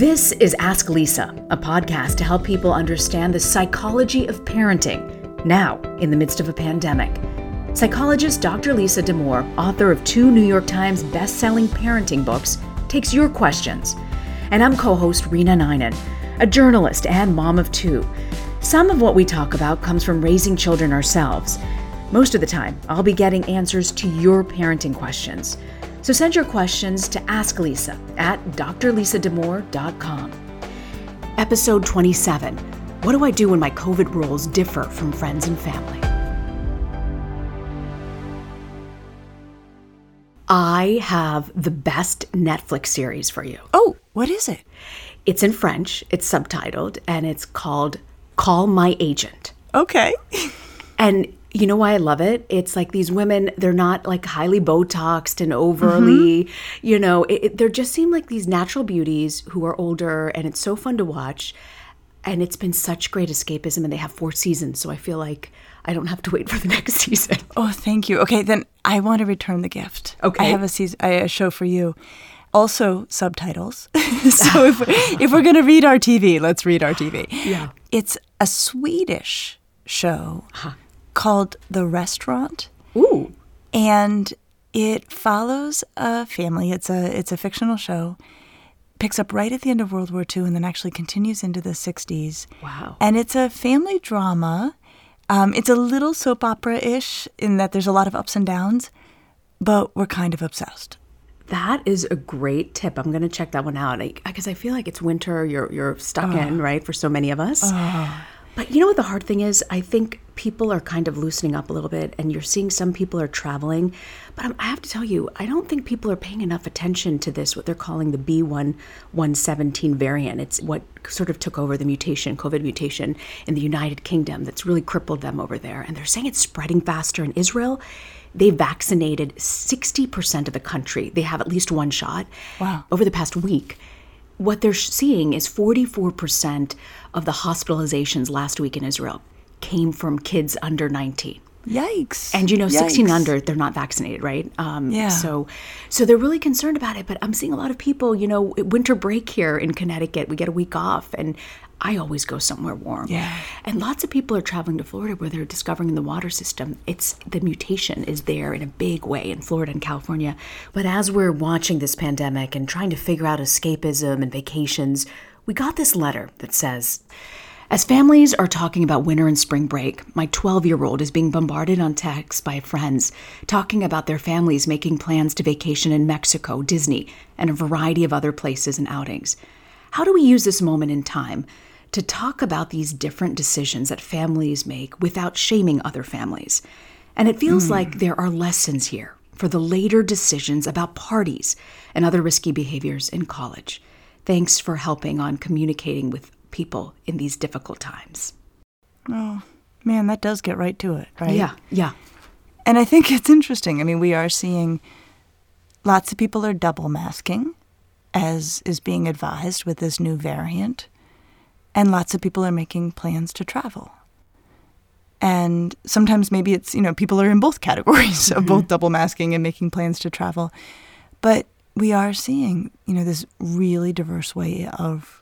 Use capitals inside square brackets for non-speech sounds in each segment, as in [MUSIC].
This is Ask Lisa, a podcast to help people understand the psychology of parenting now in the midst of a pandemic. Psychologist Dr. Lisa Damour, author of two New York Times best-selling parenting books, takes your questions. And I'm co-host Rena Ninan, a journalist and mom of two. Some of what we talk about comes from raising children ourselves. Most of the time, I'll be getting answers to your parenting questions. So send your questions to Ask Lisa at drlisadamour.com. Episode 27 What do I do when my COVID rules differ from friends and family? I have the best Netflix series for you. Oh, what is it? It's in French, it's subtitled, and it's called Call My Agent. Okay. And you know why I love it? It's like these women, they're not like highly Botoxed and overly, mm-hmm. you know, it, it, they just seem like these natural beauties who are older, and it's so fun to watch. And it's been such great escapism, and they have four seasons, so I feel like I don't have to wait for the [LAUGHS] next season. Oh, thank you. Okay, then I want to return the gift. Okay. I have a season, a show for you. Also, subtitles. [LAUGHS] so [LAUGHS] if, if we're going to read our TV, let's read our TV. Yeah. It's a Swedish show. Huh called The Restaurant. Ooh. And it follows a family. It's a it's a fictional show. Picks up right at the end of World War II and then actually continues into the 60s. Wow. And it's a family drama. Um, it's a little soap opera ish in that there's a lot of ups and downs, but we're kind of obsessed. That is a great tip. I'm going to check that one out because I, I, feel like it's winter. You're you're stuck in right for so many of us. But you know what the hard thing is? I think people are kind of loosening up a little bit, and you're seeing some people are traveling. But I have to tell you, I don't think people are paying enough attention to this, what they're calling the B1117 variant. It's what sort of took over the mutation, COVID mutation in the United Kingdom that's really crippled them over there. And they're saying it's spreading faster in Israel. They vaccinated 60% of the country. They have at least one shot wow. over the past week what they're seeing is 44% of the hospitalizations last week in Israel came from kids under 19. Yikes! And you know, Yikes. 16 under, they're not vaccinated, right? Um, yeah. So, so they're really concerned about it. But I'm seeing a lot of people. You know, winter break here in Connecticut, we get a week off, and I always go somewhere warm. Yeah. And lots of people are traveling to Florida where they're discovering the water system. It's the mutation is there in a big way in Florida and California. But as we're watching this pandemic and trying to figure out escapism and vacations, we got this letter that says, as families are talking about winter and spring break, my 12 year old is being bombarded on text by friends talking about their families making plans to vacation in Mexico, Disney, and a variety of other places and outings. How do we use this moment in time to talk about these different decisions that families make without shaming other families. And it feels mm. like there are lessons here for the later decisions about parties and other risky behaviors in college. Thanks for helping on communicating with people in these difficult times. Oh, man, that does get right to it, right? Yeah, yeah. And I think it's interesting. I mean, we are seeing lots of people are double masking, as is being advised with this new variant, and lots of people are making plans to travel. And sometimes maybe it's, you know, people are in both [LAUGHS] categories mm-hmm. of both double masking and making plans to travel. But we are seeing, you know, this really diverse way of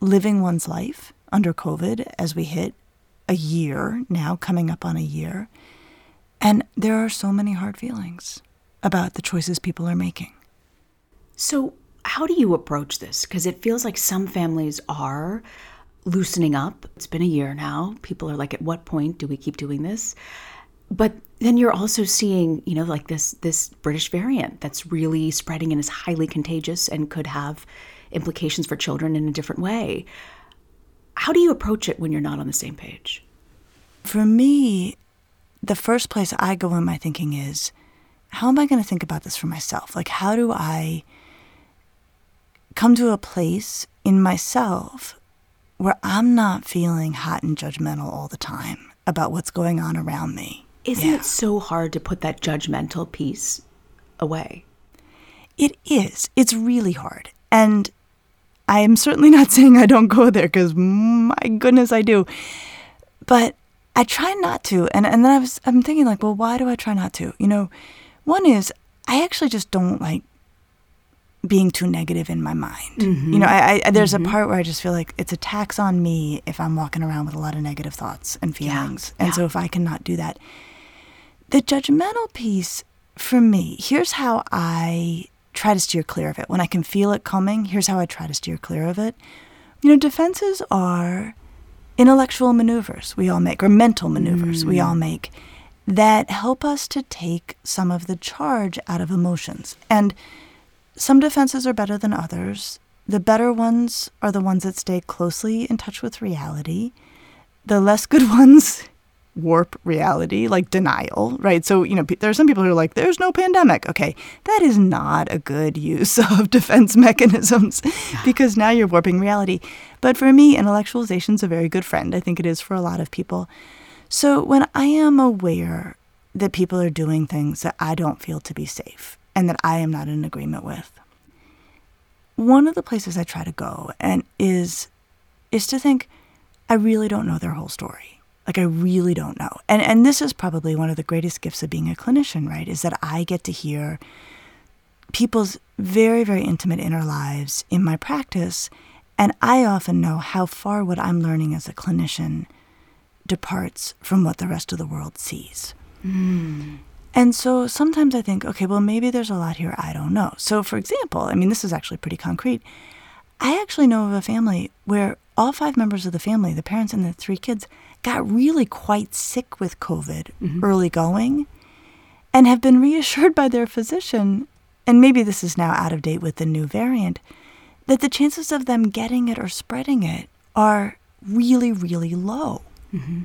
living one's life under COVID as we hit a year now, coming up on a year. And there are so many hard feelings about the choices people are making. So, how do you approach this? Because it feels like some families are loosening up. It's been a year now. People are like, at what point do we keep doing this? But then you're also seeing, you know, like this this British variant that's really spreading and is highly contagious and could have implications for children in a different way. How do you approach it when you're not on the same page? For me, the first place I go in my thinking is how am I going to think about this for myself? Like, how do I come to a place in myself where I'm not feeling hot and judgmental all the time about what's going on around me? Isn't yeah. it so hard to put that judgmental piece away? It is. It's really hard. And I am certainly not [LAUGHS] saying I don't go there because my goodness, I do. But I try not to. And, and then I was, I'm thinking, like, well, why do I try not to? You know, one is I actually just don't like being too negative in my mind. Mm-hmm. You know, I, I there's mm-hmm. a part where I just feel like it's a tax on me if I'm walking around with a lot of negative thoughts and feelings. Yeah. And yeah. so if I cannot do that, the judgmental piece for me, here's how I try to steer clear of it. When I can feel it coming, here's how I try to steer clear of it. You know, defenses are intellectual maneuvers we all make, or mental maneuvers mm. we all make, that help us to take some of the charge out of emotions. And some defenses are better than others. The better ones are the ones that stay closely in touch with reality. The less good [LAUGHS] ones warp reality, like denial, right? So, you know, there are some people who are like, there's no pandemic. Okay, that is not a good use [LAUGHS] of defense [LAUGHS] mechanisms because now you're warping reality. But for me, intellectualization is a very good friend. I think it is for a lot of people. So, when I am aware that people are doing things that I don't feel to be safe and that I am not in agreement with, one of the places I try to go and is is to think I really don't know their whole story. Like I really don't know. And and this is probably one of the greatest gifts of being a clinician, right? Is that I get to hear people's very very intimate inner lives in my practice and I often know how far what I'm learning as a clinician departs from what the rest of the world sees. Mm. And so sometimes I think, okay, well, maybe there's a lot here I don't know. So, for example, I mean, this is actually pretty concrete. I actually know of a family where all five members of the family, the parents and the three kids, got really quite sick with COVID mm-hmm. early going and have been reassured by their physician, and maybe this is now out of date with the new variant, that the chances of them getting it or spreading it are really, really low. Mm-hmm.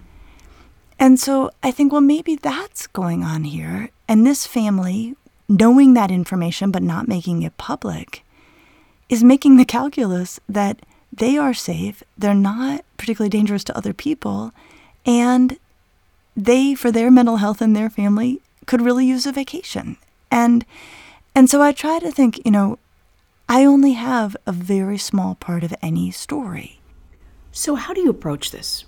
And so I think, well, maybe that's going on here. And this family, knowing that information but not making it public, is making the calculus that they are safe, they're not particularly dangerous to other people, and they, for their mental health and their family, could really use a vacation. And and so I try to think, you know, I only have a very small part of any story. So how do you approach this?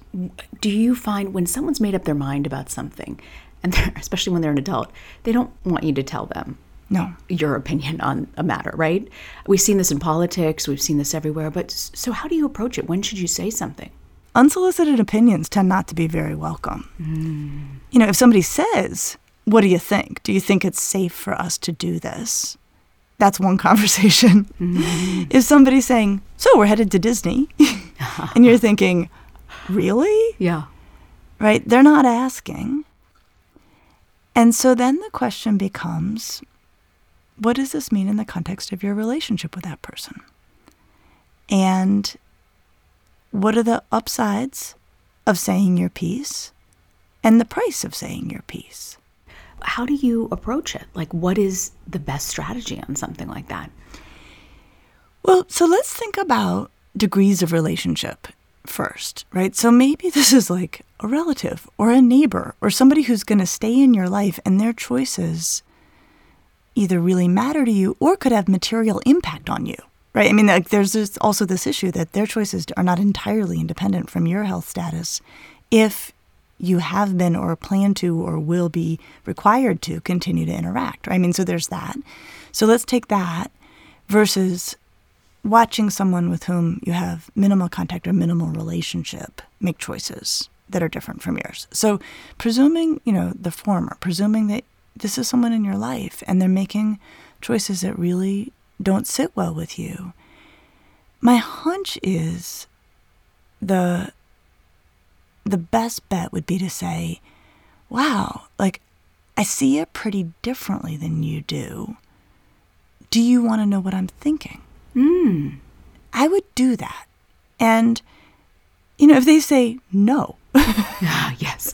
Do you find when someone's made up their mind about something, and especially when they're an adult, they don't want you to tell them no your opinion on a matter, right? We've seen this in politics, we've seen this everywhere, but so how do you approach it? When should you say something? Unsolicited opinions tend not to be very welcome. Mm. You know, if somebody says, What do you think? Do you think it's safe for us to do this? That's one [LAUGHS] conversation. Mm-hmm. if somebody's saying, So we're headed to Disney, [LAUGHS] and you're thinking, Really? Yeah. Right? They're not asking. And so then the question becomes what does this mean in the context of your relationship with that person? And what are the upsides of saying your piece and the price of saying your piece? How do you approach it? Like, what is the best strategy on something like that? Well, so let's think about degrees of relationship. first, right? So maybe this is like a relative or a neighbor or somebody who's going to stay in your life and their choices either really matter to you or could have material impact on you, right? I mean, like, there's this, also this issue that their choices are not entirely independent from your health status if you have been or plan to or will be required to continue to interact. Right? I mean, so there's that. So let's take that versus watching someone with whom you have minimal contact or minimal relationship make choices that are different from yours. So presuming, you know, the former, presuming that this is someone in your life and they're making choices that really don't sit well with you. My hunch is the the best bet would be to say, "Wow, like I see it pretty differently than you do. Do you want to know what I'm thinking?" Mm. I would do that. And, you know, if they say no, [LAUGHS] ah, yes.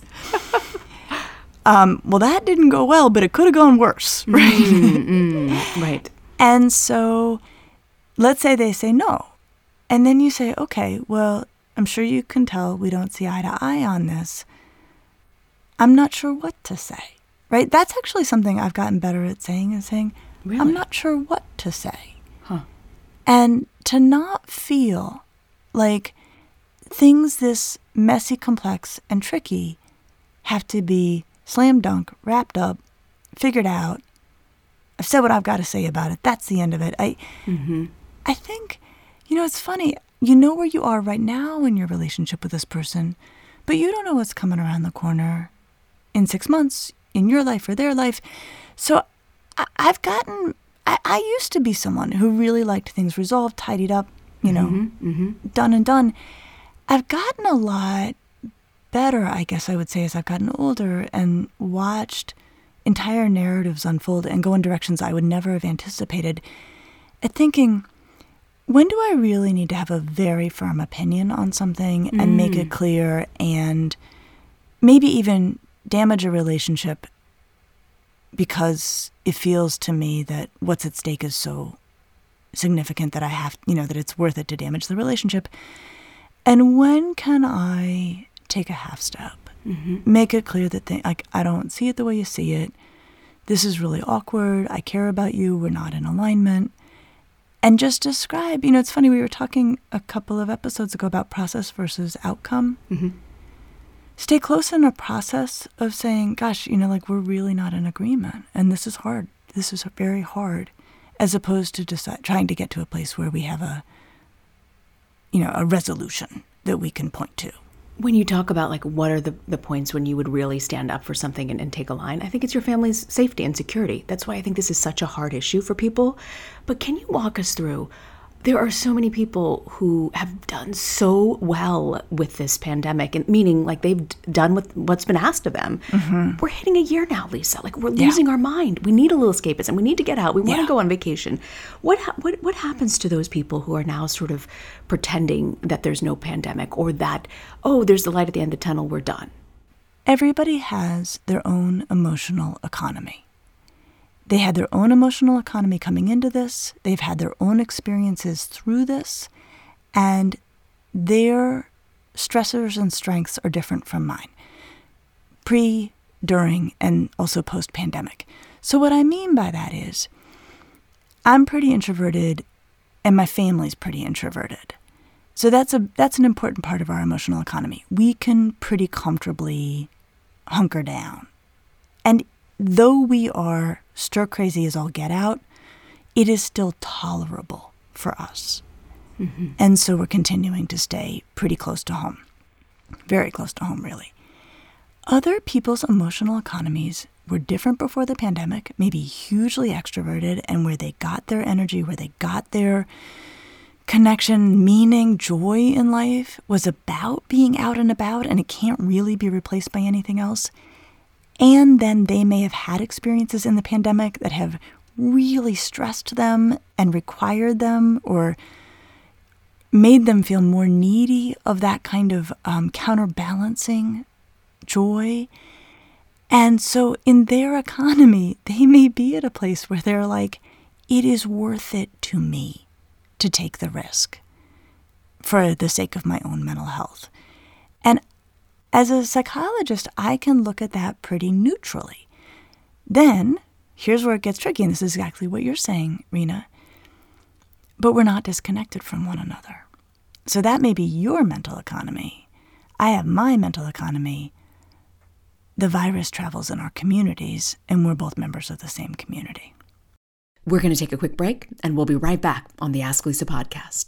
um, well, that didn't go well, but it could have gone worse, [LAUGHS] right? Mm, mm, right. And so let's say they say no. And then you say, okay, well, I'm sure you can tell we don't see eye to eye on this. I'm not sure what to say, right? That's actually something I've gotten better at saying is saying, Really? I'm not sure what to say. Huh. And to not feel like things this messy, complex, and tricky have to be slam dunk, wrapped up, figured out. I've said what I've got to say about it. That's the end of it. I, Mm-hmm. I think, you know, it's funny. You know where you are right now in your relationship with this person, but you don't know what's coming around the corner in six months in your life or their life. So I, I've gotten, I, I used to be someone who really liked things resolved, tidied up, you know, Mm-hmm. done and done. I've gotten a lot better, I guess I would say, as I've gotten older and watched entire narratives unfold and go in directions I would never have anticipated. At thinking, when do I really need to have a very firm opinion on something and make it mm. clear and maybe even damage a relationship because it feels to me that what's at stake is so significant that I have, you know, that it's worth it to damage the relationship. And when can I take a half step? Mm-hmm. Make it clear that they, like I don't see it the way you see it. This is really awkward. I care about you. We're not in alignment. And just describe, you know, it's funny, we were talking a couple of episodes ago about process versus outcome. Mm-hmm. Stay close in a process of saying, gosh, you know, like we're really not in agreement. And this is hard. This is very hard. As opposed to decide, trying to get to a place where we have a, you know, a resolution that we can point to. When you talk about like what are the, the points when you would really stand up for something and, and take a line, I think it's your family's safety and security. That's why I think this is such a hard issue for people. But can you walk us through? There are so many people who have done so well with this pandemic, and meaning like they've done with what's been asked of them. Mm-hmm. We're hitting a year now, Lisa. Like we're losing our mind. We need a little escapism. We need to get out. We want to Yeah. go on vacation. What ha- what what happens to those people who are now sort of pretending that there's no pandemic or that oh there's the light at the end of the tunnel we're done? everybody has their own emotional economy. They had their own emotional economy coming into this, they've had their own experiences through this, and their stressors and strengths are different from mine pre, during, and also post pandemic. So, what I mean by that is, I'm pretty introverted, and my family's pretty introverted. So that's a that's an important part of our emotional economy. We can pretty comfortably hunker down. And though we are stir crazy as all get out, it is still tolerable for us. Mm-hmm. And so we're continuing to stay pretty close to home. Very close to home, really. Other people's emotional economies were different before the pandemic, maybe hugely extroverted, and where they got their energy, where they got their connection, meaning, joy in life was about being out and about, and it can't really be replaced by anything else. And then they may have had experiences in the pandemic that have really stressed them and required them or made them feel more needy of that kind of um, counterbalancing joy. And so, in their economy, [LAUGHS] they may be at a place where they're like, it is worth it to me to take the risk for the sake of my own mental health. And as a psychologist, I can look at that pretty neutrally. Then, here's where it gets tricky, and this is exactly what you're saying, Rena. But we're not disconnected from one another. So that may be your mental economy. I have my mental economy. The virus travels in our communities, and we're both members of the same community. We're going to take a quick break, and we'll be right back on the Ask Lisa podcast.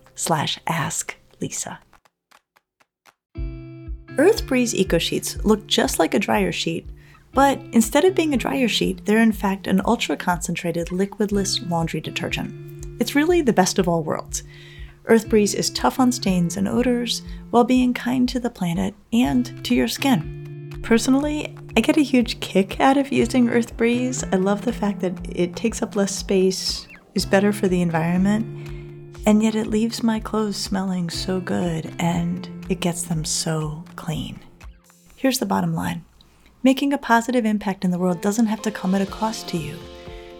slash ask Lisa. Earth Breeze Eco Sheets look just like a dryer sheet, but instead of being a dryer sheet, they're in fact an ultra concentrated liquidless laundry detergent. It's really the best of all worlds. Earth Breeze is tough on stains and odors while being kind to the planet and to your skin. Personally, I get a huge kick out of using Earth Breeze. I love the fact that it takes up less space, is better for the environment, and yet it leaves my clothes smelling so good and it gets them so clean. Here's the bottom line making a positive impact in the world doesn't have to come at a cost to you.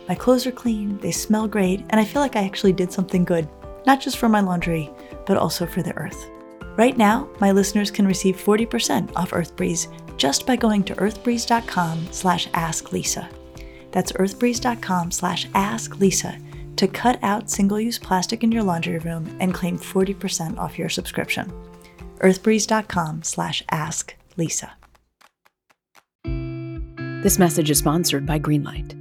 My clothes are clean, they smell great, and I feel like I actually did something good, not just for my laundry, but also for the earth. Right now, my listeners can receive 40% off EarthBreeze just by going to earthbreeze.com slash asklisa. That's earthbreeze.com slash asklisa to cut out single use plastic in your laundry room and claim 40% off your subscription. earthbreeze.com slash ask Lisa. This message is sponsored by Greenlight.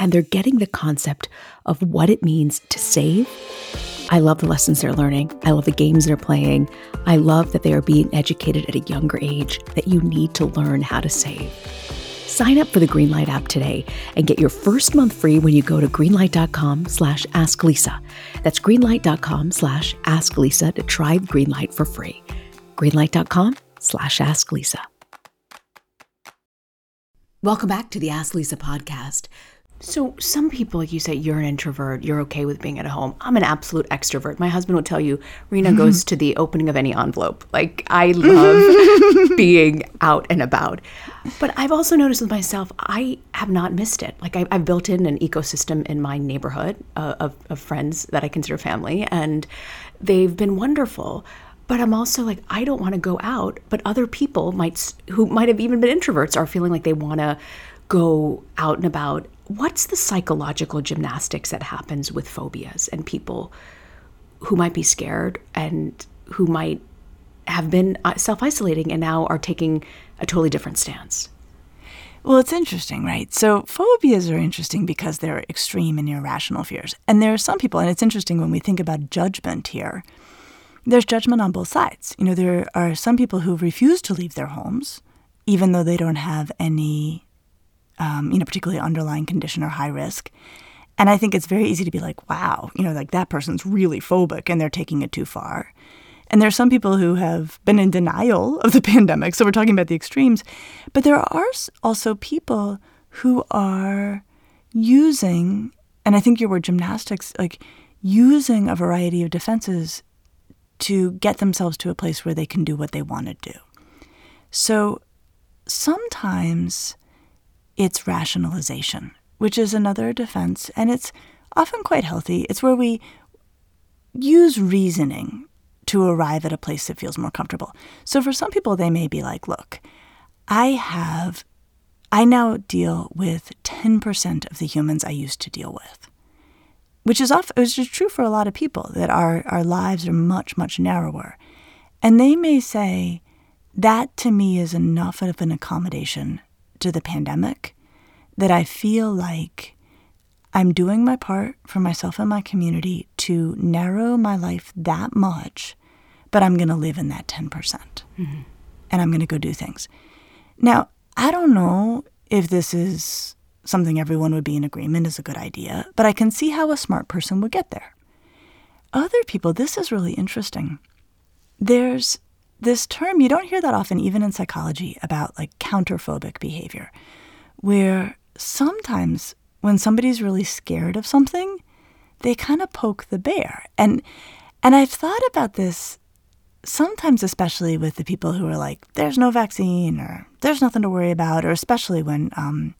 and they're getting the concept of what it means to save. I love the lessons they're learning. I love the games they're playing. I love that they are being educated at a younger age that you need to learn how to save. Sign up for the Greenlight app today and get your first month free when you go to greenlight.com slash asklisa. That's greenlight.com slash asklisa to try Greenlight for free. greenlight.com slash asklisa. Welcome back to the Ask Lisa podcast. So, some people, you say you're an introvert, you're okay with being at home. I'm an absolute extrovert. My husband will tell you, Rena goes to the opening of any envelope. Like, I love [LAUGHS] being out and about. But I've also noticed with myself, I have not missed it. Like, I, have built in an ecosystem in my neighborhood uh, of, of friends that I consider family, and they've been wonderful but I'm also like I don't want to go out, but other people might who might have even been introverts are feeling like they want to go out and about. What's the psychological gymnastics that happens with phobias and people who might be scared and who might have been uh, self-isolating and now are taking a totally different stance? Well, it's interesting, right? So, phobias are interesting because they're extreme and irrational fears. And there are some people, and it's interesting when we think about judgment here, there's judgment on both sides. You know, there are some people who refuse to leave their homes, even though they don't have any, um, you know, particularly underlying condition or high risk. And I think it's very easy to be like, wow, you know, like that person's really phobic and they're taking it too far. And there are some people who have been in denial [LAUGHS] of the pandemic. So we're talking about the extremes. But there are also people who are using, and I think your word gymnastics, like using a variety of defenses to get themselves to a place where they can do what they want to do. So sometimes it's rationalization, which is another defense, and it's often quite healthy. It's where we use reasoning to arrive at a place that feels more comfortable. So for some people, they may be like, look, I have, I now deal with 10% of the humans I used to deal with which is often, which is true for a lot of people that our, our lives are much, much narrower. And they may say, that to me is enough of an accommodation to the pandemic that I feel like I'm doing my part for myself and my community to narrow my life that much, but I'm going to live in that 10%. percent mm hmm And I'm going to go do things. Now, I don't know if this is something everyone would be in agreement is a good idea, but I can see how a smart person would get there. Other people, this is really interesting. There's this term, you don't hear that often, even in psychology, about like counterphobic behavior, where sometimes when somebody's really scared of something, they kind of poke the bear. And and I've thought about this sometimes especially with the people who are like, there's no vaccine or there's nothing to worry about, or especially when um,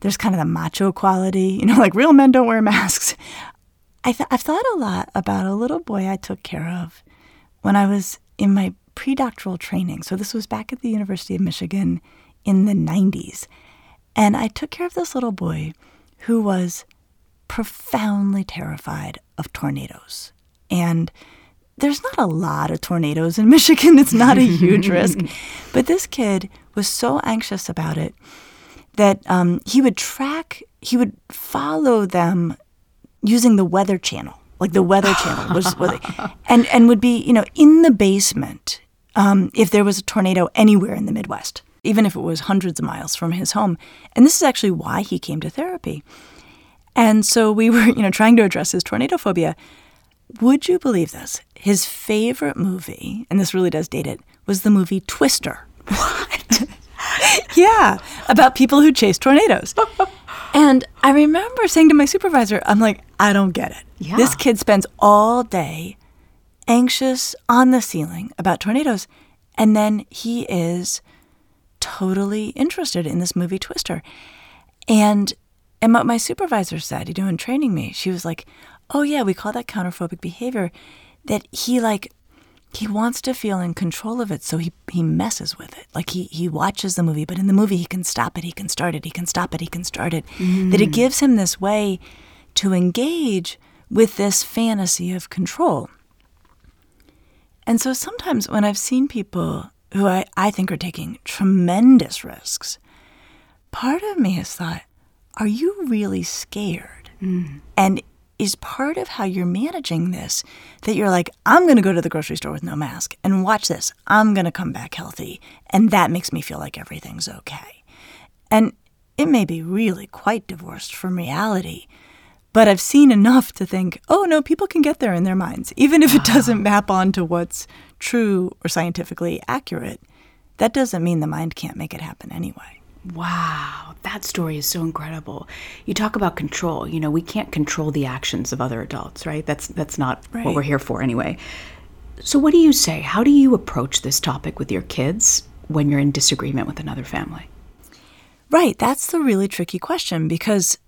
there's kind of the macho quality, [LAUGHS] you know, like real men don't wear masks. I I've thought a lot about a little boy I took care of when I was in my predoctoral training. So this was back at the University of Michigan in the 90s. And I took care of this little boy who was profoundly terrified of tornadoes. And there's not a lot of tornadoes in [LAUGHS] Michigan. It's not a huge risk. [LAUGHS] But this kid was so anxious about it that um, he would track, he would follow them using the Weather Channel, like the Weather Channel was, was [LAUGHS] and and would be you know in the basement um, if there was a tornado anywhere in the Midwest, even if it was hundreds of miles from his home. And this is actually why he came to therapy. And so we were you know trying to address his tornado phobia. Would you believe this? His favorite movie, and this really does date it, was the movie Twister. What? [LAUGHS] yeah, about people who chase tornadoes. [LAUGHS] and I remember saying to my supervisor, I'm like, I don't get it. Yeah. This kid spends all day anxious on the ceiling about tornadoes, and then he is totally interested in this movie Twister. And and what my supervisor said, you know, in training me, she was like, "Oh yeah, we call that counterphobic behavior." That he like he wants to feel in control of it, so he, he messes with it. Like he, he watches the movie, but in the movie he can stop it, he can start it, he can stop it, he can start it. Mm. That it mm. gives him this way to engage with this fantasy of control. And so sometimes when I've seen people who I, I think are taking tremendous risks, part of me has thought, are you really scared? Mm. And is part of how you're managing this that you're like, I'm going to go to the grocery store with no mask and watch this. I'm going to come back healthy. And that makes me feel like everything's okay. And it may be really quite divorced from reality, but I've seen enough to think, oh, no, people can get there in their minds. Even if it doesn't map onto what's true or scientifically accurate, that doesn't mean the mind can't make it happen anyway. Wow, that story is so incredible. You talk about control. You know, we can't control the actions of other adults, right? That's that's not right. what we're here for anyway. So what do you say? How do you approach this topic with your kids when you're in disagreement with another family? Right, that's the really tricky question because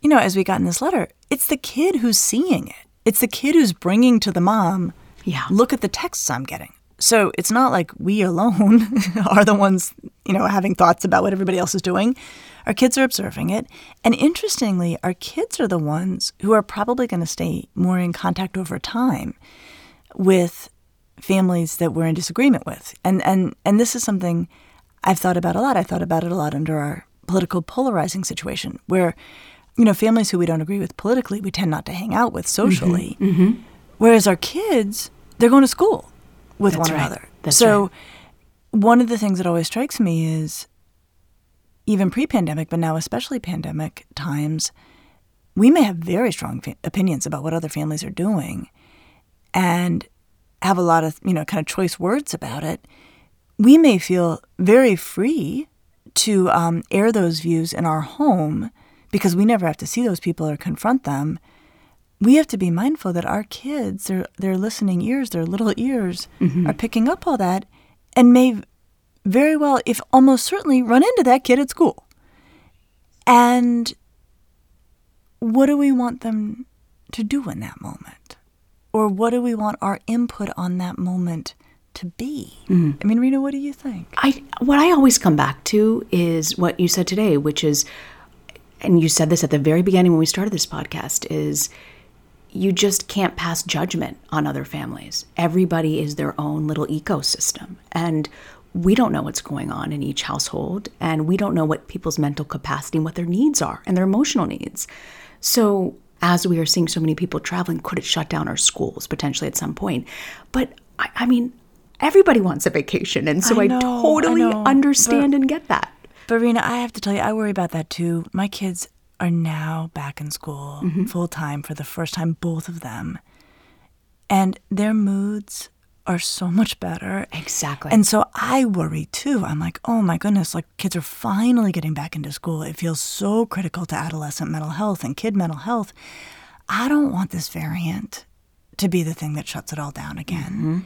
you know, as we got in this letter, it's the kid who's seeing it. It's the kid who's bringing to the mom, yeah. Look at the texts I'm getting. So it's not like we alone [LAUGHS] are the ones, you know, having thoughts about what everybody else is doing. Our kids are observing it. And interestingly, our kids are the ones who are probably going to stay more in contact over time with families that we're in disagreement with. And and and this is something I've thought about a lot. I thought about it a lot under our political polarizing situation where you know, families who we don't agree with politically, we tend not to hang out with socially. Mm-hmm, mm-hmm. Whereas our kids, they're going to school with That's one right. another. That's so right. one of the things that always strikes me is even pre-pandemic, but now especially pandemic times, we may have very strong fa- opinions about what other families are doing and have a lot of, you know, kind of choice words about it. We may feel very free to um, air those views in our home because we never have to see those people or confront them. We have to be mindful that our kids, their their listening ears, their little ears, mm-hmm. are picking up all that, and may very well, if almost certainly, run into that kid at school. And what do we want them to do in that moment? Or what do we want our input on that moment to be? Mm-hmm. I mean, Rena, what do you think? I what I always come back to is what you said today, which is and you said this at the very beginning when we started this podcast is you just can't pass judgment on other families. Everybody is their own little ecosystem and we don't know what's going on in each household and we don't know what people's mental capacity and what their needs are and their emotional needs. So as we are seeing so many people traveling, could it shut down our schools potentially at some point? But I, I mean, everybody wants a vacation, and so I I, know, I totally know, understand and get that. But Rena, I have to tell you, I worry about that too. My kids are now back in school mm-hmm. full time for the first time, both of them. And their moods are so much better. Exactly. And so I worry too. I'm like, oh my goodness, like kids are finally getting back into school. It feels so critical to adolescent mental health and kid mental health. I don't want this variant to be the thing that shuts it all down again. Mm-hmm.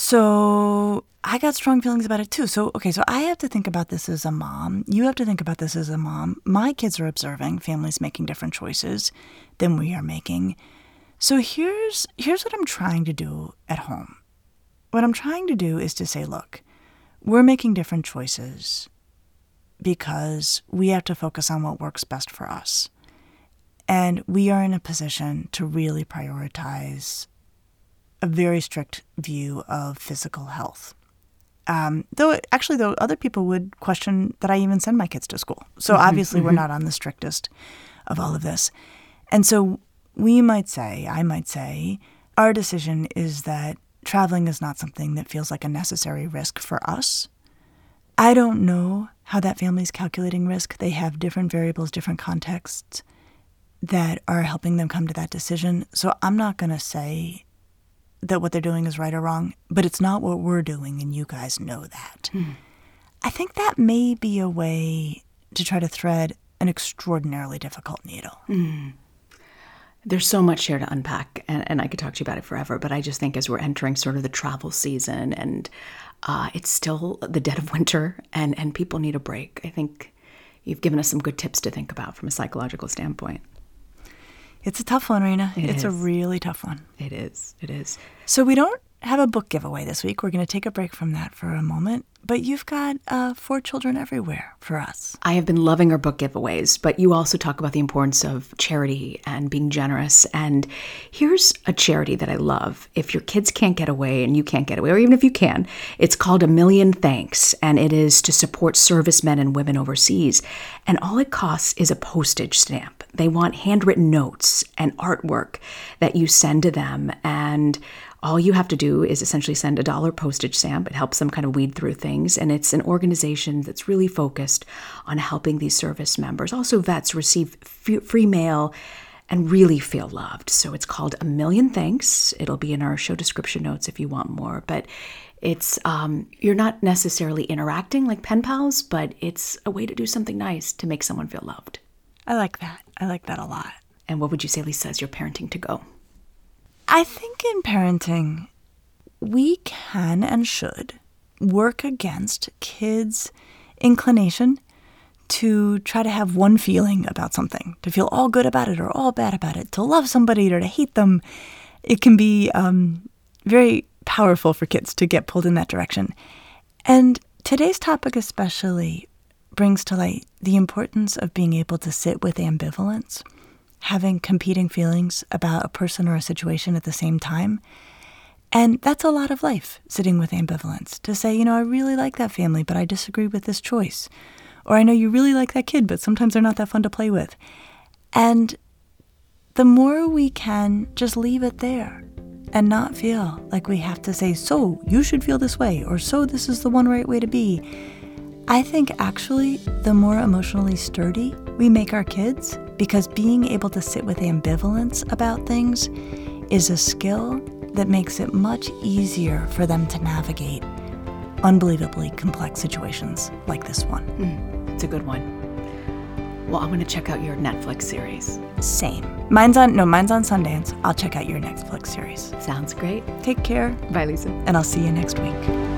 So I got strong feelings about it too. So, okay, so I have to think about this as a mom. You have to think about this as a mom. My kids are observing families making different choices than we are making. So here's here's what I'm trying to do at home. What I'm trying to do is to say, look, we're making different choices because we have to focus on what works best for us. And we are in a position to really prioritize a very strict view of physical health. Um, though, actually, though, other people would question that I even send my kids to school. So obviously, we're not on the strictest of all of this. And so we might say, I might say, our decision is that traveling is not something that feels like a necessary risk for us. I don't know how that family's calculating risk. They have different variables, different contexts that are helping them come to that decision. So I'm not going to say that what they're doing is right or wrong, but it's not what we're doing, and you guys know that. I think that may be a way to try to thread an extraordinarily difficult needle. There's so much here to unpack, and, and I could talk to you about it forever. But I just think as we're entering sort of the travel season, and uh, it's still the dead of winter, and and people need a break. I think you've given us some good tips to think about from a psychological standpoint. It's a tough one, Rena. It it's a really tough one. It is. It is. So we don't have a book giveaway this week. We're going to take a break from that for a moment. But you've got uh, Four Children Everywhere for us. I have been loving our book giveaways, but you also talk about the importance of charity and being generous. And here's a charity that I love. If your kids can't get away and you can't get away, or even if you can, it's called A Million Thanks, and it is to support servicemen and women overseas. And all it costs is a postage stamp. They want handwritten notes and artwork that you send to them. And all you have to do is essentially send a dollar postage stamp. It helps them kind of weed through things. And it's an organization that's really focused on helping these service members, also vets, receive f- free mail and really feel loved. So it's called A Million Thanks. It'll be in our show description notes if you want more. But it's, um, you're not necessarily interacting like pen pals, but it's a way to do something nice to make someone feel loved. I like that. I like that a lot. And what would you say, Lisa, is your parenting to go? I think in parenting, we can and should work against kids' inclination to try to have one feeling about something, to feel all good about it or all bad about it, to love somebody or to hate them. It can be um, very powerful for kids to get pulled in that direction. And today's topic, especially, brings to light the importance of being able to sit with ambivalence, having competing feelings about a person or a situation at the same time. And that's a lot of life, sitting with ambivalence, to say, you know, I really like that family, but I disagree with this choice. Or I know you really like that kid, but sometimes they're not that fun to play with. And the more we can just leave it there and not feel like we have to say, so you should feel this way, or so this is the one right way to be, I think actually the more emotionally sturdy we make our kids, because being able to sit with ambivalence about things is a skill that makes it much easier for them to navigate unbelievably complex situations like this one. Hmm, it's a good one. Well, I'm going to check out your Netflix series. Same. Mine's on no, mine's on Sundance. I'll check out your Netflix series. Sounds great. Take care, Bye, Lisa. and I'll see you next week.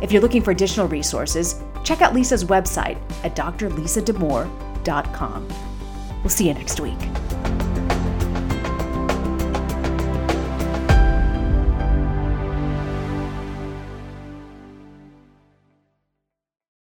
If you're looking for additional resources, check out Lisa's website at drlisadamour.com. We'll see you next week.